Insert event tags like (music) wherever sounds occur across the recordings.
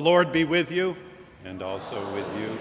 The Lord be with you and also with you.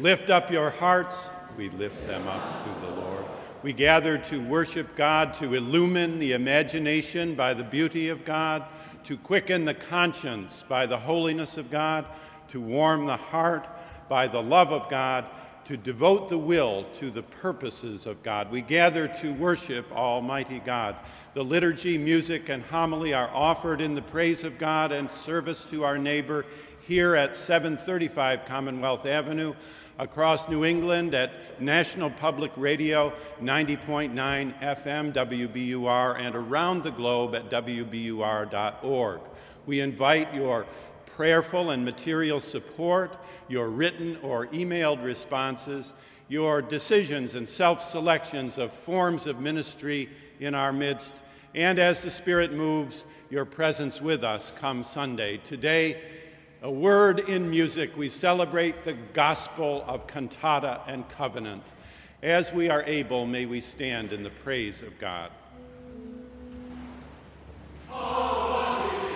Lift up your hearts. We lift them up to the Lord. We gather to worship God, to illumine the imagination by the beauty of God, to quicken the conscience by the holiness of God, to warm the heart by the love of God, to devote the will to the purposes of God. We gather to worship Almighty God. The liturgy, music, and homily are offered in the praise of God and service to our neighbor here at 735 Commonwealth Avenue, across New England at National Public Radio 90.9 FM WBUR, and around the globe at WBUR.org. We invite your prayerful and material support, your written or emailed responses, your decisions and self selections of forms of ministry in our midst, and as the Spirit moves, your presence with us come Sunday. Today, a word in music, we celebrate the gospel of cantata and covenant. As we are able, may we stand in the praise of God. pray.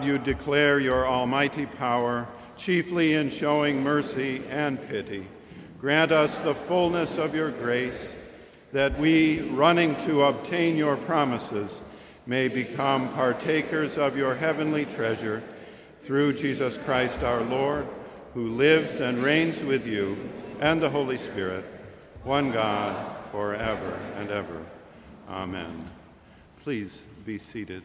God, you declare your almighty power, chiefly in showing mercy and pity. Grant us the fullness of your grace, that we, running to obtain your promises, may become partakers of your heavenly treasure through Jesus Christ our Lord, who lives and reigns with you and the Holy Spirit, one God, forever and ever. Amen. Please be seated.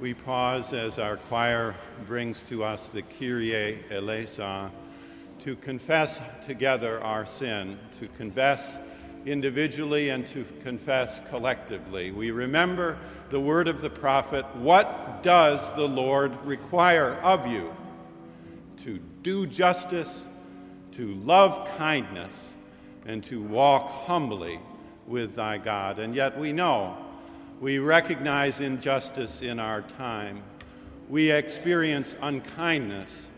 We pause as our choir brings to us the Kyrie eleison to confess together our sin, to confess individually and to confess collectively. We remember the word of the prophet What does the Lord require of you? To do justice, to love kindness, and to walk humbly with thy God. And yet we know, we recognize injustice in our time. We experience unkindness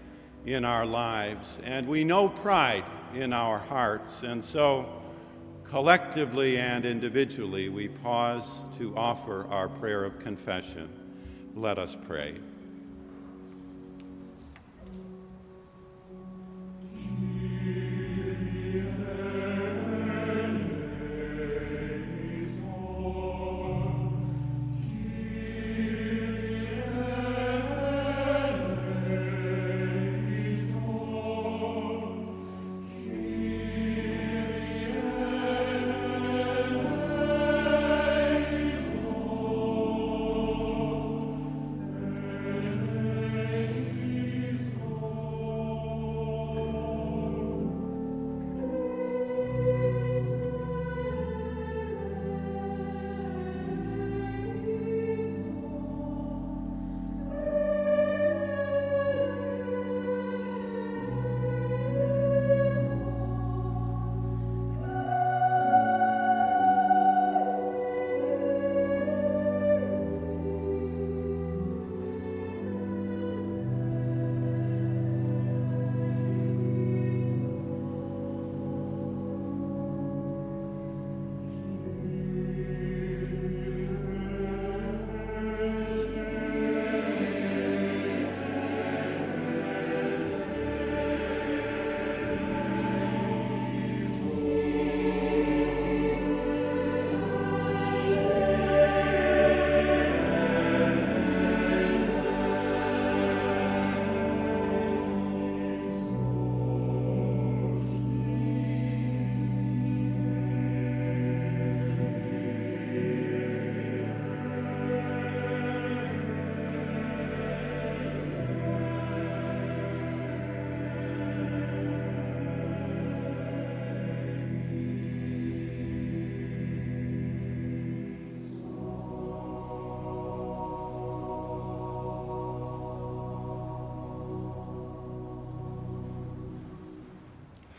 in our lives, and we know pride in our hearts. And so, collectively and individually, we pause to offer our prayer of confession. Let us pray.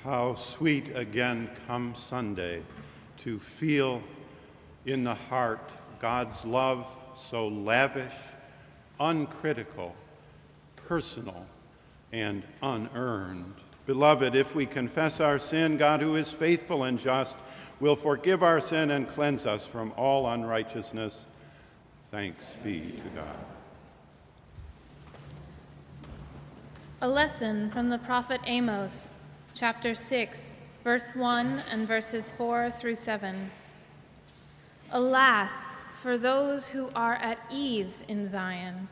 How sweet again come Sunday to feel in the heart God's love so lavish, uncritical, personal, and unearned. Beloved, if we confess our sin, God, who is faithful and just, will forgive our sin and cleanse us from all unrighteousness. Thanks be to God. A lesson from the prophet Amos chapter 6, verse 1 and verses 4 through 7. Alas, for those who are at ease in Zion,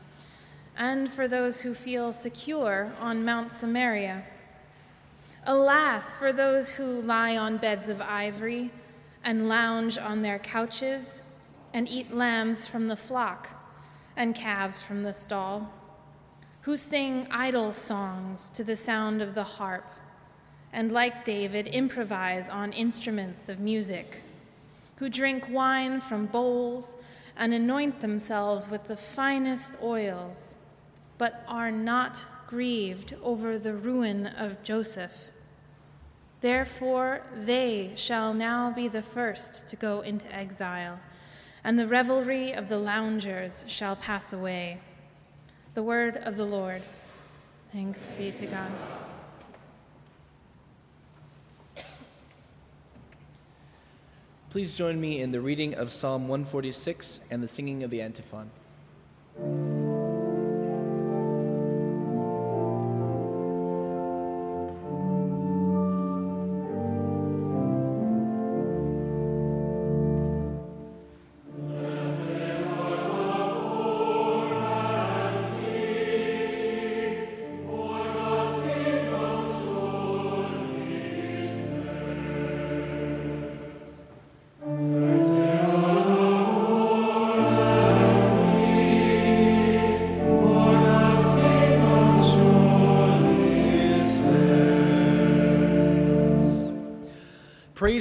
and for those who feel secure on Mount Samaria. Alas, for those who lie on beds of ivory and lounge on their couches and eat lambs from the flock and calves from the stall, who sing idle songs to the sound of the harp and, like David, improvise on instruments of music, who drink wine from bowls and anoint themselves with the finest oils, but are not grieved over the ruin of Joseph. Therefore, they shall now be the first to go into exile, and the revelry of the loungers shall pass away. The word of the Lord. Thanks be to God. Please join me in the reading of Psalm 146 and the singing of the antiphon.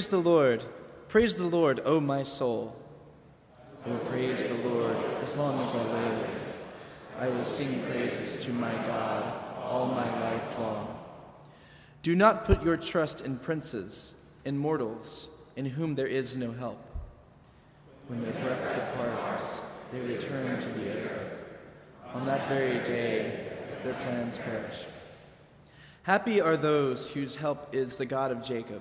Praise the Lord. Praise the Lord, O my soul. I will praise the Lord as long as I live. I will sing praises to my God all my life long. Do not put your trust in princes, in mortals, in whom there is no help. When their breath departs, they return to the earth. On that very day, their plans perish. Happy are those whose help is the God of Jacob,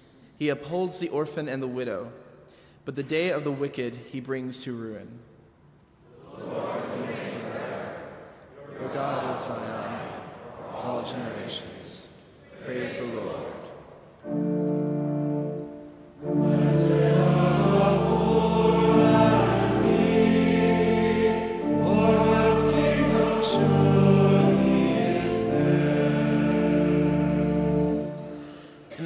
He upholds the orphan and the widow, but the day of the wicked he brings to ruin. Lord. O God of Zion, all generations, praise the Lord.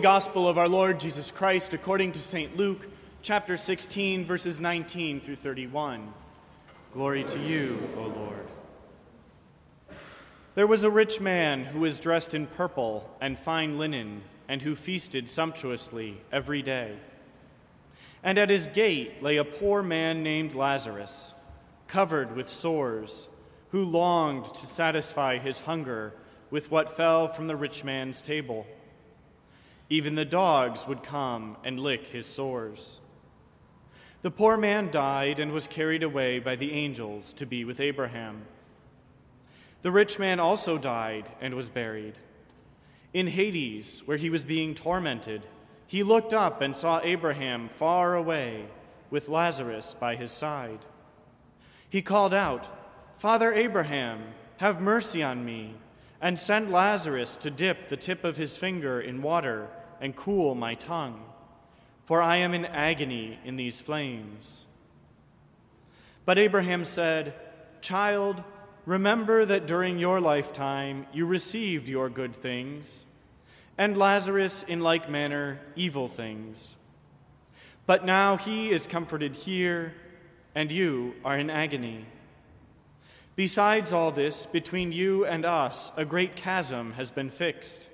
Gospel of our Lord Jesus Christ according to St. Luke, chapter 16, verses 19 through 31. Glory to you, O Lord. There was a rich man who was dressed in purple and fine linen, and who feasted sumptuously every day. And at his gate lay a poor man named Lazarus, covered with sores, who longed to satisfy his hunger with what fell from the rich man's table. Even the dogs would come and lick his sores. The poor man died and was carried away by the angels to be with Abraham. The rich man also died and was buried. In Hades, where he was being tormented, he looked up and saw Abraham far away with Lazarus by his side. He called out, Father Abraham, have mercy on me, and send Lazarus to dip the tip of his finger in water and cool my tongue, for I am in agony in these flames. But Abraham said, Child, remember that during your lifetime you received your good things, and Lazarus in like manner evil things. But now he is comforted here, and you are in agony. Besides all this, between you and us, a great chasm has been fixed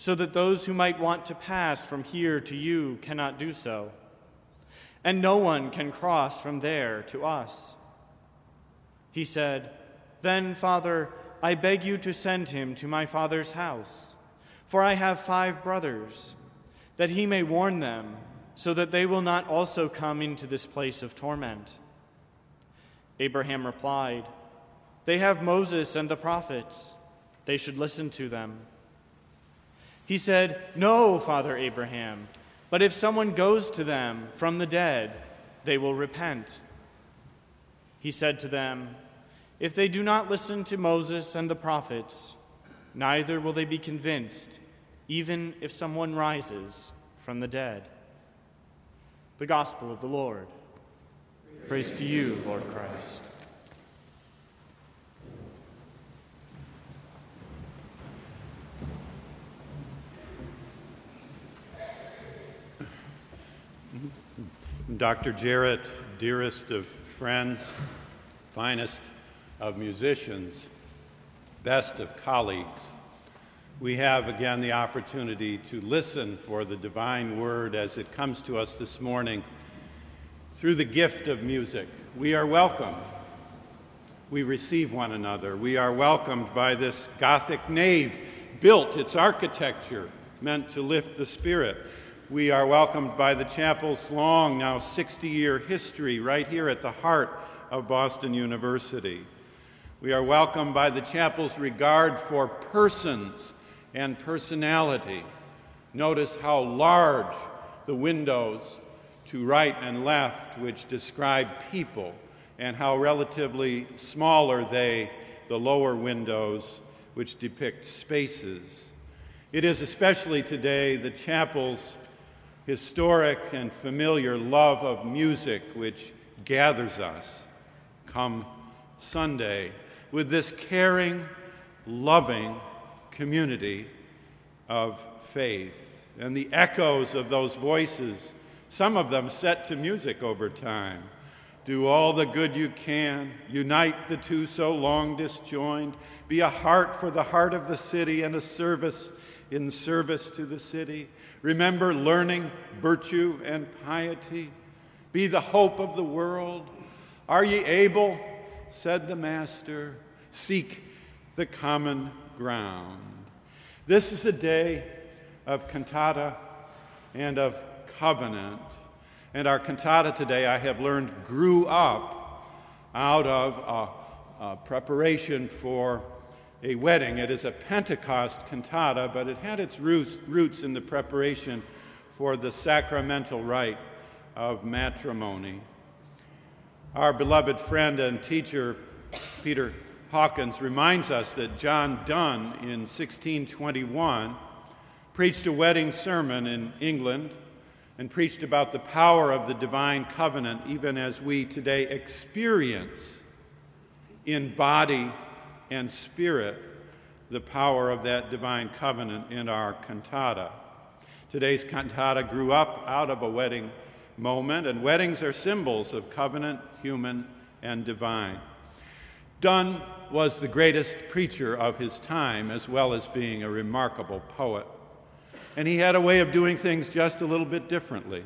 so that those who might want to pass from here to you cannot do so. And no one can cross from there to us. He said, Then, Father, I beg you to send him to my father's house, for I have five brothers, that he may warn them, so that they will not also come into this place of torment. Abraham replied, They have Moses and the prophets, they should listen to them. He said, No, Father Abraham, but if someone goes to them from the dead, they will repent. He said to them, If they do not listen to Moses and the prophets, neither will they be convinced, even if someone rises from the dead. The Gospel of the Lord. Praise to you, Lord Christ. Dr. Jarrett, dearest of friends, finest of musicians, best of colleagues, we have again the opportunity to listen for the divine word as it comes to us this morning through the gift of music. We are welcomed. We receive one another. We are welcomed by this Gothic nave, built, its architecture meant to lift the spirit. We are welcomed by the chapel's long, now 60 year history right here at the heart of Boston University. We are welcomed by the chapel's regard for persons and personality. Notice how large the windows to right and left, which describe people, and how relatively small are they, the lower windows, which depict spaces. It is especially today the chapel's historic and familiar love of music which gathers us come Sunday with this caring, loving community of faith. And the echoes of those voices, some of them set to music over time. Do all the good you can, unite the two so long disjoined, be a heart for the heart of the city and a service in service to the city. Remember learning, virtue, and piety. Be the hope of the world. Are ye able, said the Master, seek the common ground. This is a day of cantata and of covenant. And our cantata today, I have learned, grew up out of a, a preparation for a wedding. It is a Pentecost cantata, but it had its roots, roots in the preparation for the sacramental rite of matrimony. Our beloved friend and teacher, Peter Hawkins reminds us that John Donne in 1621 preached a wedding sermon in England and preached about the power of the divine covenant, even as we today experience in body and spirit the power of that divine covenant in our cantata. Today's cantata grew up out of a wedding moment, and weddings are symbols of covenant, human, and divine. Donne was the greatest preacher of his time, as well as being a remarkable poet. And he had a way of doing things just a little bit differently.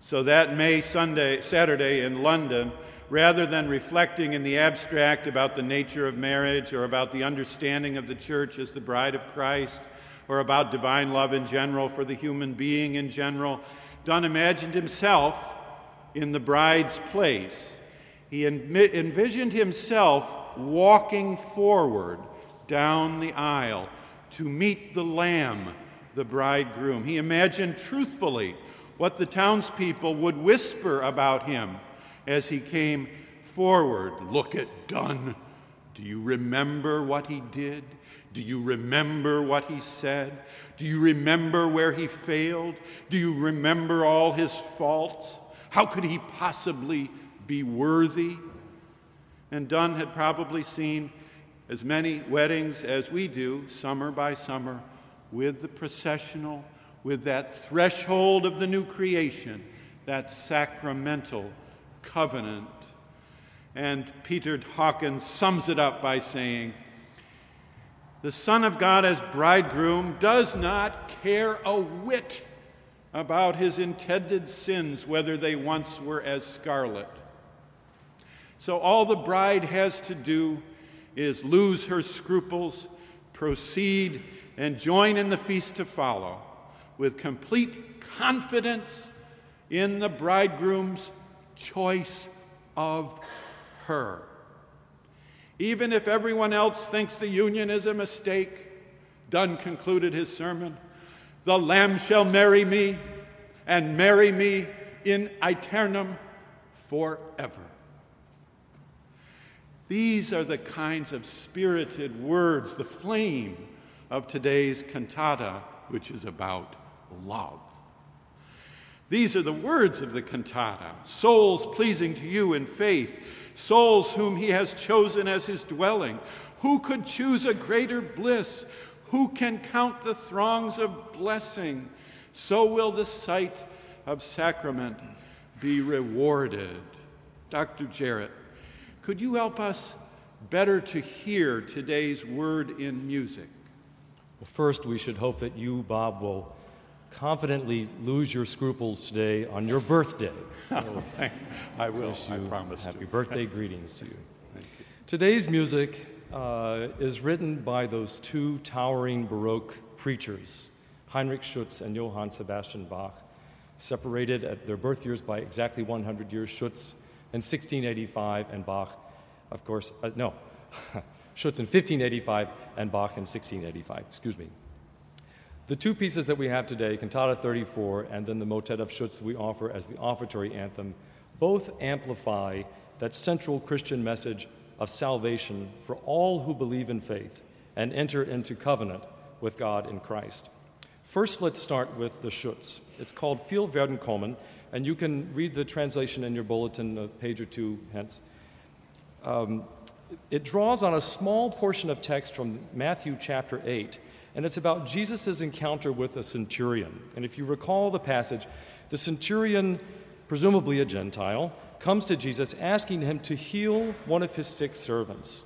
So that May Sunday, Saturday in London, rather than reflecting in the abstract about the nature of marriage or about the understanding of the church as the bride of Christ or about divine love in general for the human being in general, Donne imagined himself in the bride's place he envisioned himself walking forward down the aisle to meet the Lamb, the bridegroom. He imagined truthfully what the townspeople would whisper about him as he came forward. Look at Donne. Do you remember what he did? Do you remember what he said? Do you remember where he failed? Do you remember all his faults? How could he possibly be worthy. And Donne had probably seen as many weddings as we do, summer by summer, with the processional, with that threshold of the new creation, that sacramental covenant. And Peter Hawkins sums it up by saying, The Son of God as bridegroom does not care a whit about his intended sins, whether they once were as scarlet. So all the bride has to do is lose her scruples, proceed, and join in the feast to follow with complete confidence in the bridegroom's choice of her. Even if everyone else thinks the union is a mistake, Donne concluded his sermon, the Lamb shall marry me and marry me in aeternum forever. These are the kinds of spirited words, the flame of today's cantata, which is about love. These are the words of the cantata souls pleasing to you in faith, souls whom he has chosen as his dwelling. Who could choose a greater bliss? Who can count the throngs of blessing? So will the sight of sacrament be rewarded. Dr. Jarrett, could you help us better to hear today's word in music? Well, first, we should hope that you, Bob, will confidently lose your scruples today on your birthday. (laughs) So I will, I promise. Happy to. birthday greetings to you. (laughs) Thank you. Today's music uh, is written by those two towering Baroque preachers, Heinrich Schütz and Johann Sebastian Bach, separated at their birth years by exactly 100 years. Schütz in 1685 and Bach, of course, uh, no, (laughs) Schütz in 1585 and Bach in 1685, excuse me. The two pieces that we have today, Cantata 34 and then the motet of Schütz we offer as the offertory anthem, both amplify that central Christian message of salvation for all who believe in faith and enter into covenant with God in Christ. First, let's start with the Schütz. It's called Viel werden kommen, and you can read the translation in your bulletin a page or two hence. Um, it draws on a small portion of text from Matthew chapter 8, and it's about Jesus' encounter with a centurion. And if you recall the passage, the centurion, presumably a Gentile, comes to Jesus asking him to heal one of his sick servants.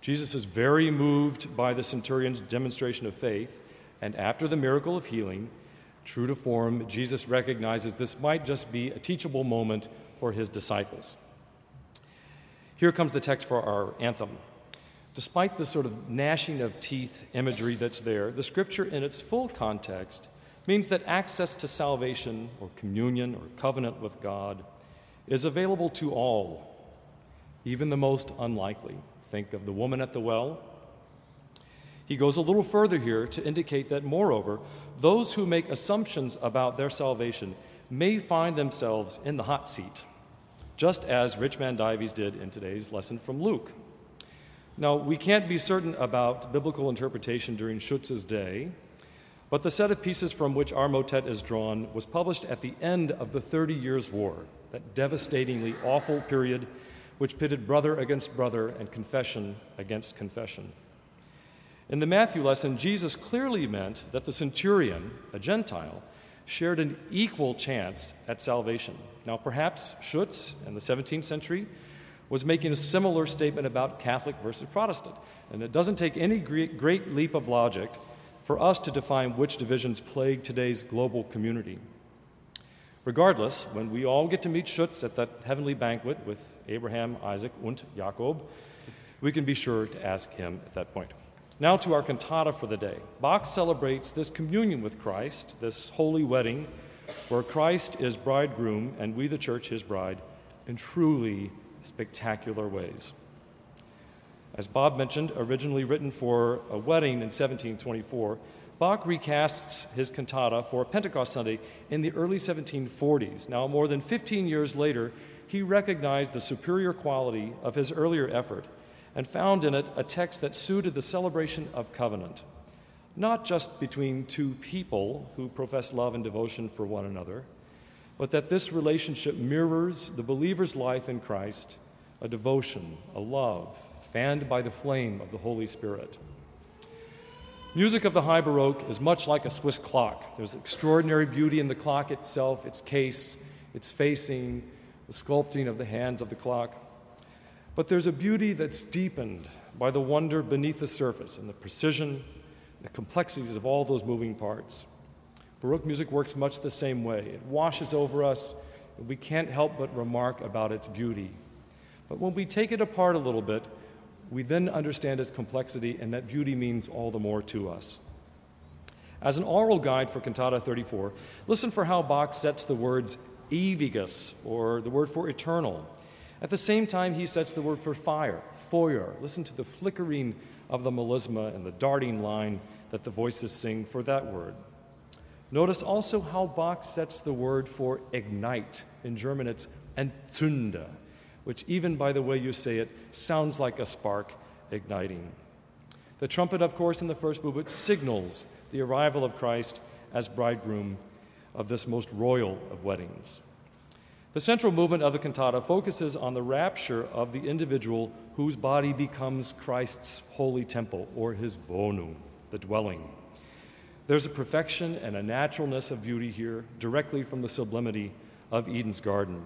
Jesus is very moved by the centurion's demonstration of faith, and after the miracle of healing, true to form, Jesus recognizes this might just be a teachable moment for his disciples. Here comes the text for our anthem. Despite the sort of gnashing of teeth imagery that's there, the scripture in its full context means that access to salvation or communion or covenant with God is available to all, even the most unlikely. Think of the woman at the well. He goes a little further here to indicate that, moreover, those who make assumptions about their salvation may find themselves in the hot seat, just as Rich Man Dives did in today's lesson from Luke. Now, we can't be certain about biblical interpretation during Schütz's day, but the set of pieces from which our motet is drawn was published at the end of the Thirty Years' War, that devastatingly awful period which pitted brother against brother and confession against confession. In the Matthew lesson, Jesus clearly meant that the centurion, a Gentile, shared an equal chance at salvation. Now, perhaps Schütz in the 17th century was making a similar statement about Catholic versus Protestant. And it doesn't take any great leap of logic for us to define which divisions plague today's global community. Regardless, when we all get to meet Schütz at that heavenly banquet with Abraham, Isaac, and Jacob, we can be sure to ask him at that point. Now to our cantata for the day. Bach celebrates this communion with Christ, this holy wedding, where Christ is bridegroom and we, the church, his bride, and truly spectacular ways. As Bob mentioned, originally written for a wedding in 1724, Bach recasts his cantata for Pentecost Sunday in the early 1740s. Now, more than 15 years later, he recognized the superior quality of his earlier effort and found in it a text that suited the celebration of covenant, not just between two people who profess love and devotion for one another, but that this relationship mirrors the believer's life in Christ, a devotion, a love, fanned by the flame of the Holy Spirit. Music of the High Baroque is much like a Swiss clock. There's extraordinary beauty in the clock itself, its case, its facing, the sculpting of the hands of the clock. But there's a beauty that's deepened by the wonder beneath the surface and the precision, the complexities of all those moving parts. Baroque music works much the same way. It washes over us, and we can't help but remark about its beauty. But when we take it apart a little bit, we then understand its complexity, and that beauty means all the more to us. As an aural guide for Cantata 34, listen for how Bach sets the words ewiges, or the word for eternal. At the same time, he sets the word for fire, Feuer. Listen to the flickering of the melisma and the darting line that the voices sing for that word. Notice also how Bach sets the word for ignite. In German, it's entzünde which, even by the way you say it, sounds like a spark igniting. The trumpet, of course, in the first movement signals the arrival of Christ as bridegroom of this most royal of weddings. The central movement of the cantata focuses on the rapture of the individual whose body becomes Christ's holy temple, or his Wohnung, the dwelling. There's a perfection and a naturalness of beauty here, directly from the sublimity of Eden's garden.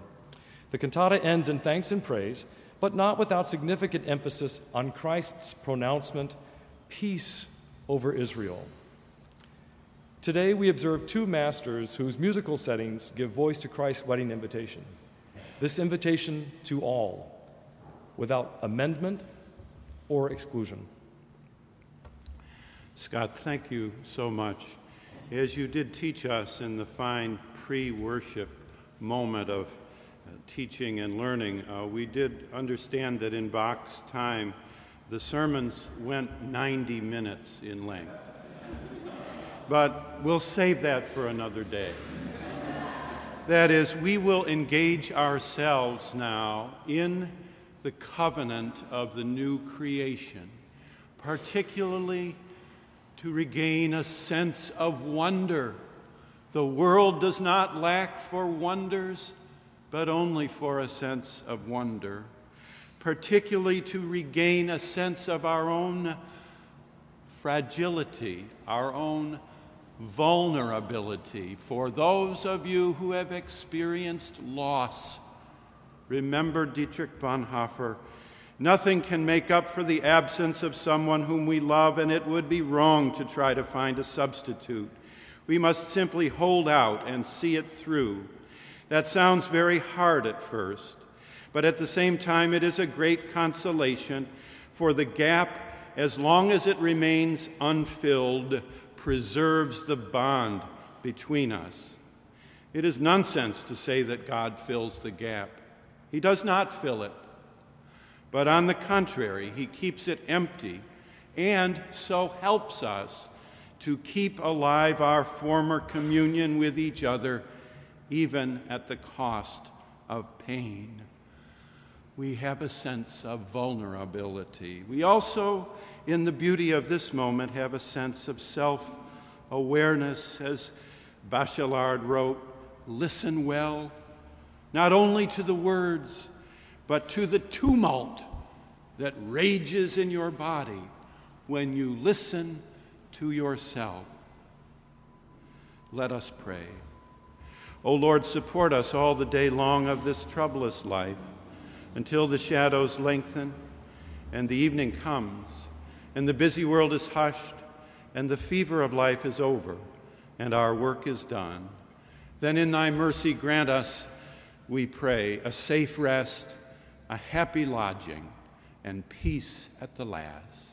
The cantata ends in thanks and praise, but not without significant emphasis on Christ's pronouncement, Peace over Israel. Today, we observe two masters whose musical settings give voice to Christ's wedding invitation. This invitation to all, without amendment or exclusion. Scott, thank you so much. As you did teach us in the fine pre worship moment of uh, teaching and learning, uh, we did understand that in Bach's time, the sermons went 90 minutes in length. But we'll save that for another day. That is, we will engage ourselves now in the covenant of the new creation, particularly to regain a sense of wonder. The world does not lack for wonders, but only for a sense of wonder, particularly to regain a sense of our own fragility, our own vulnerability. For those of you who have experienced loss, remember Dietrich Bonhoeffer Nothing can make up for the absence of someone whom we love, and it would be wrong to try to find a substitute. We must simply hold out and see it through. That sounds very hard at first, but at the same time, it is a great consolation, for the gap, as long as it remains unfilled, preserves the bond between us. It is nonsense to say that God fills the gap, He does not fill it. But on the contrary, he keeps it empty and so helps us to keep alive our former communion with each other, even at the cost of pain. We have a sense of vulnerability. We also, in the beauty of this moment, have a sense of self awareness. As Bachelard wrote, listen well, not only to the words, but to the tumult that rages in your body when you listen to yourself. Let us pray. O Lord, support us all the day long of this troublous life until the shadows lengthen and the evening comes and the busy world is hushed and the fever of life is over and our work is done. Then in thy mercy grant us, we pray, a safe rest a happy lodging, and peace at the last.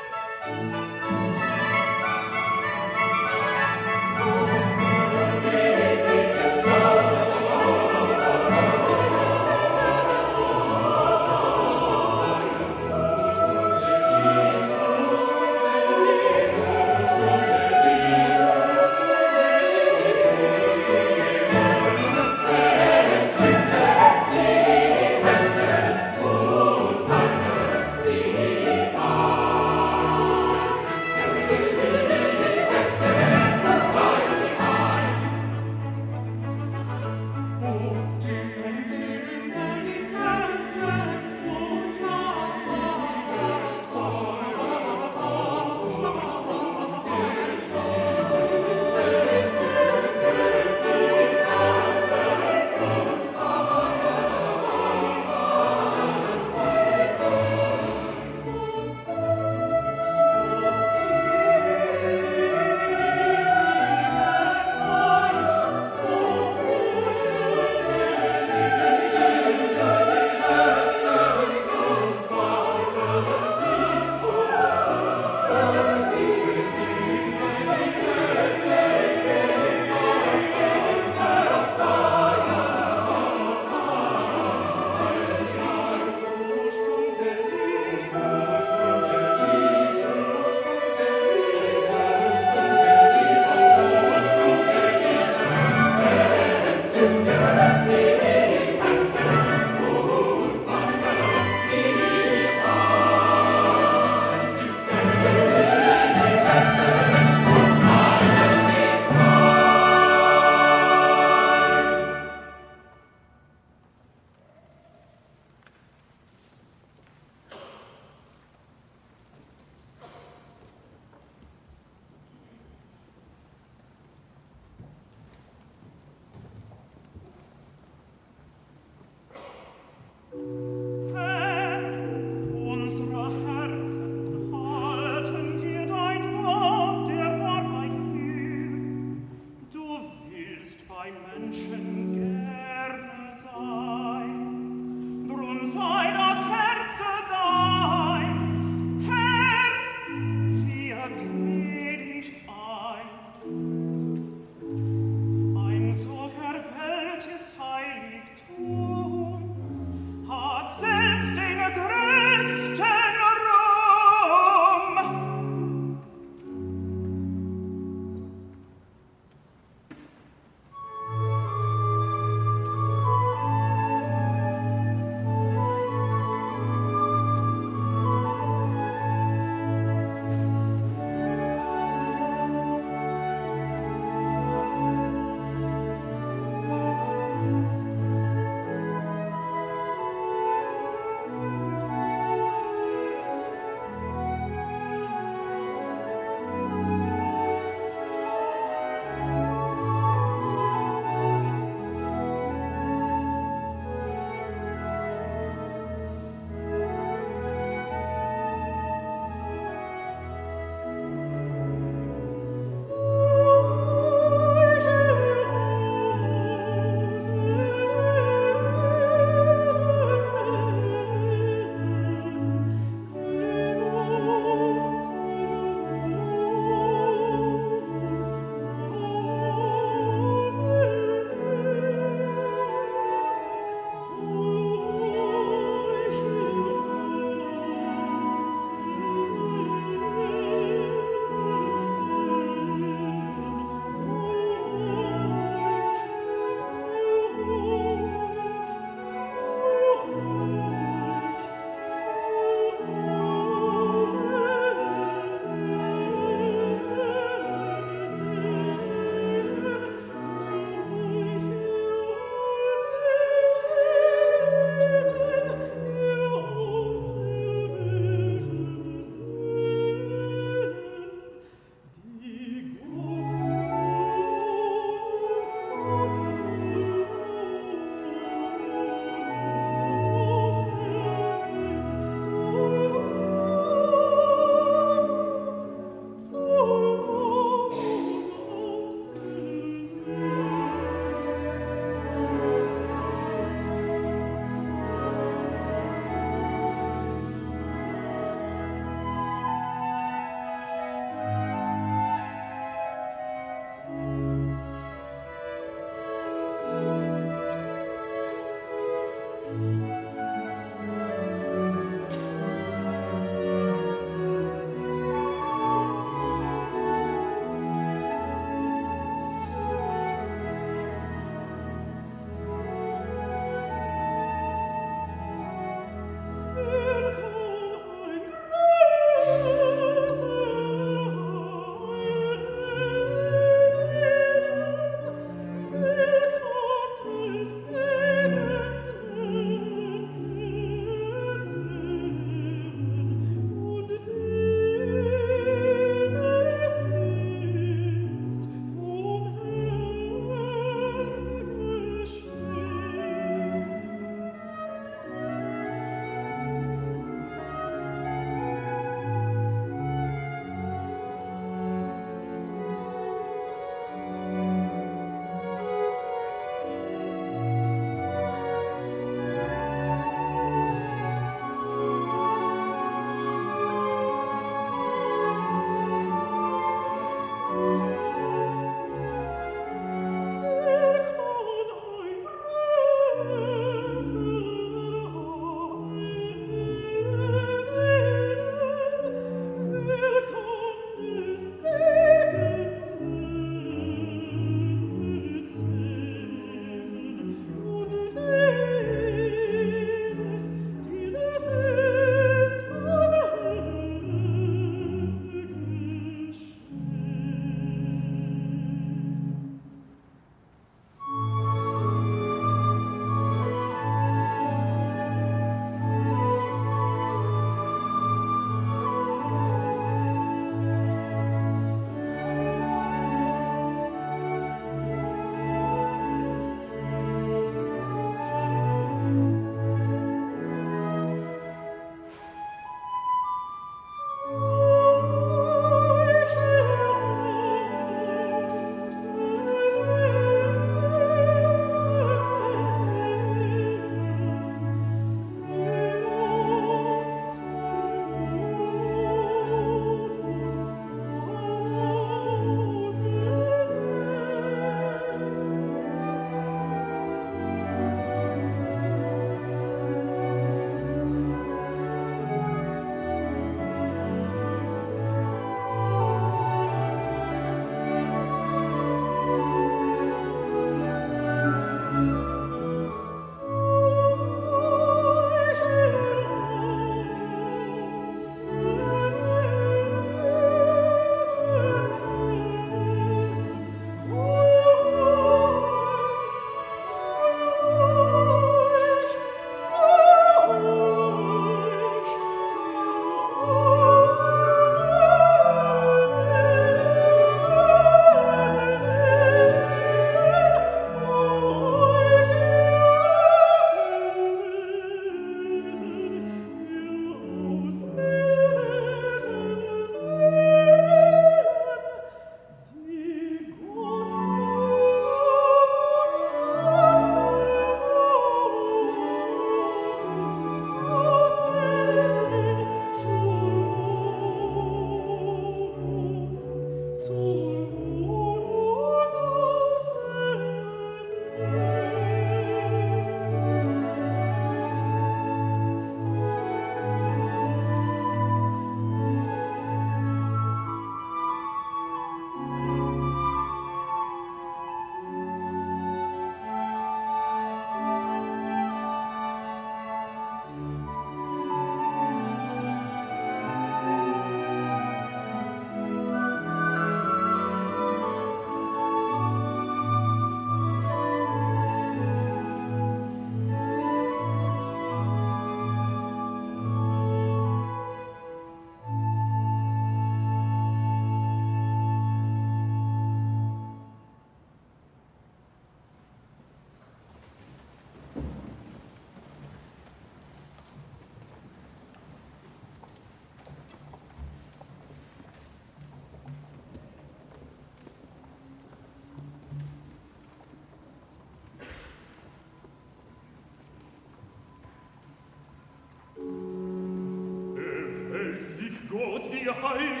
dir heil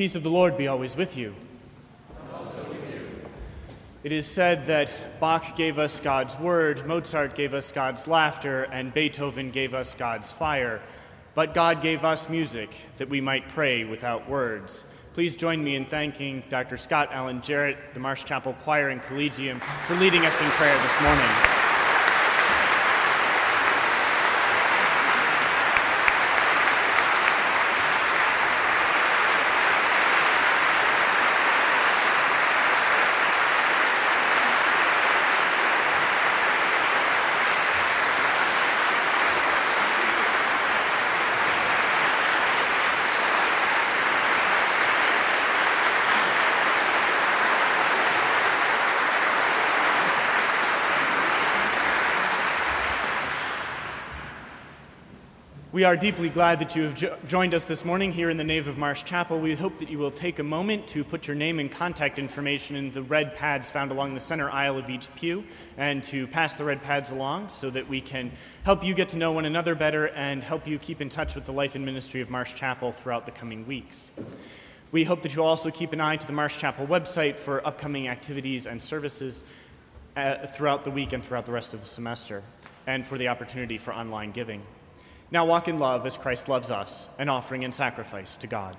peace of the Lord be always with you. It is said that Bach gave us God's word, Mozart gave us God's laughter, and Beethoven gave us God's fire. But God gave us music that we might pray without words. Please join me in thanking Dr. Scott Allen Jarrett, the Marsh Chapel Choir and Collegium, for leading us in prayer this morning. We are deeply glad that you have jo- joined us this morning here in the nave of Marsh Chapel. We hope that you will take a moment to put your name and contact information in the red pads found along the center aisle of each pew and to pass the red pads along so that we can help you get to know one another better and help you keep in touch with the life and ministry of Marsh Chapel throughout the coming weeks. We hope that you'll also keep an eye to the Marsh Chapel website for upcoming activities and services uh, throughout the week and throughout the rest of the semester, and for the opportunity for online giving. Now walk in love as Christ loves us, an offering and sacrifice to God.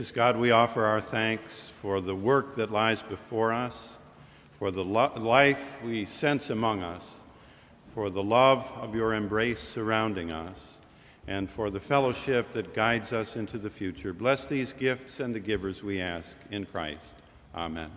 Gracious God, we offer our thanks for the work that lies before us, for the lo- life we sense among us, for the love of your embrace surrounding us, and for the fellowship that guides us into the future. Bless these gifts and the givers, we ask, in Christ. Amen.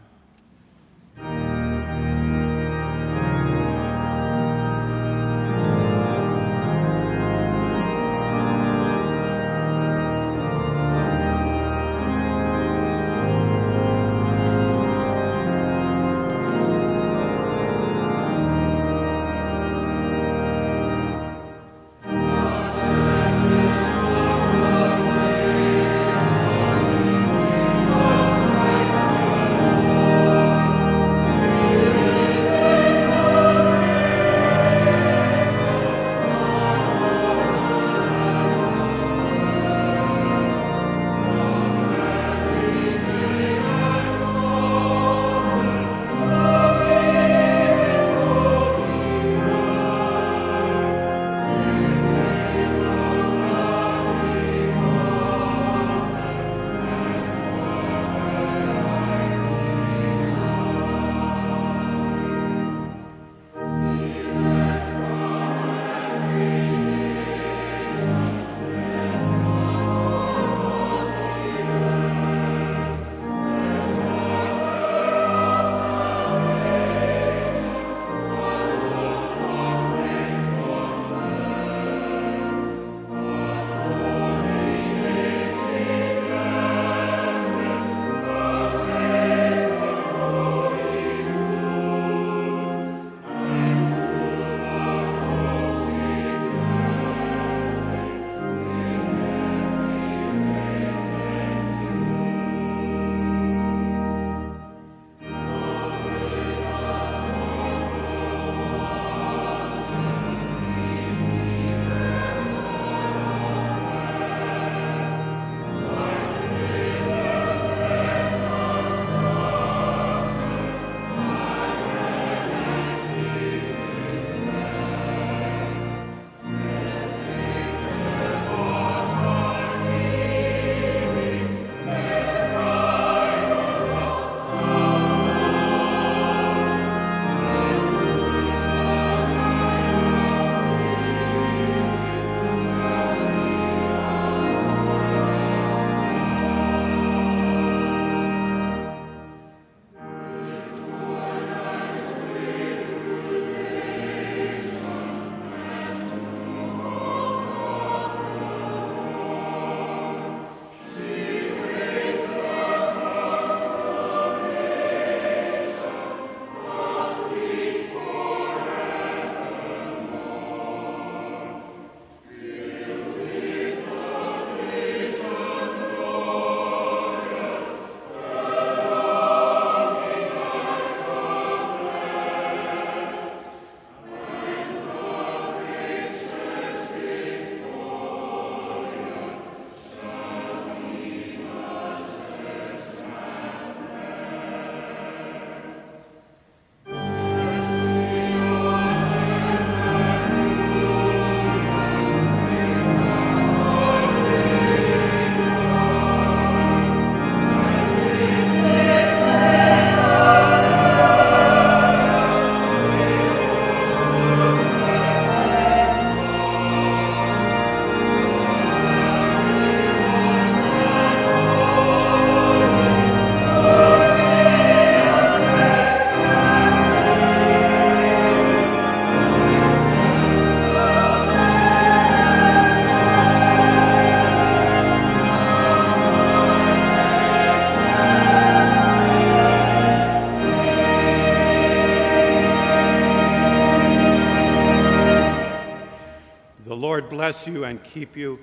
Bless you and keep you.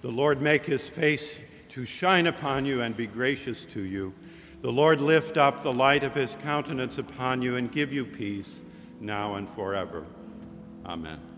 The Lord make his face to shine upon you and be gracious to you. The Lord lift up the light of his countenance upon you and give you peace now and forever. Amen.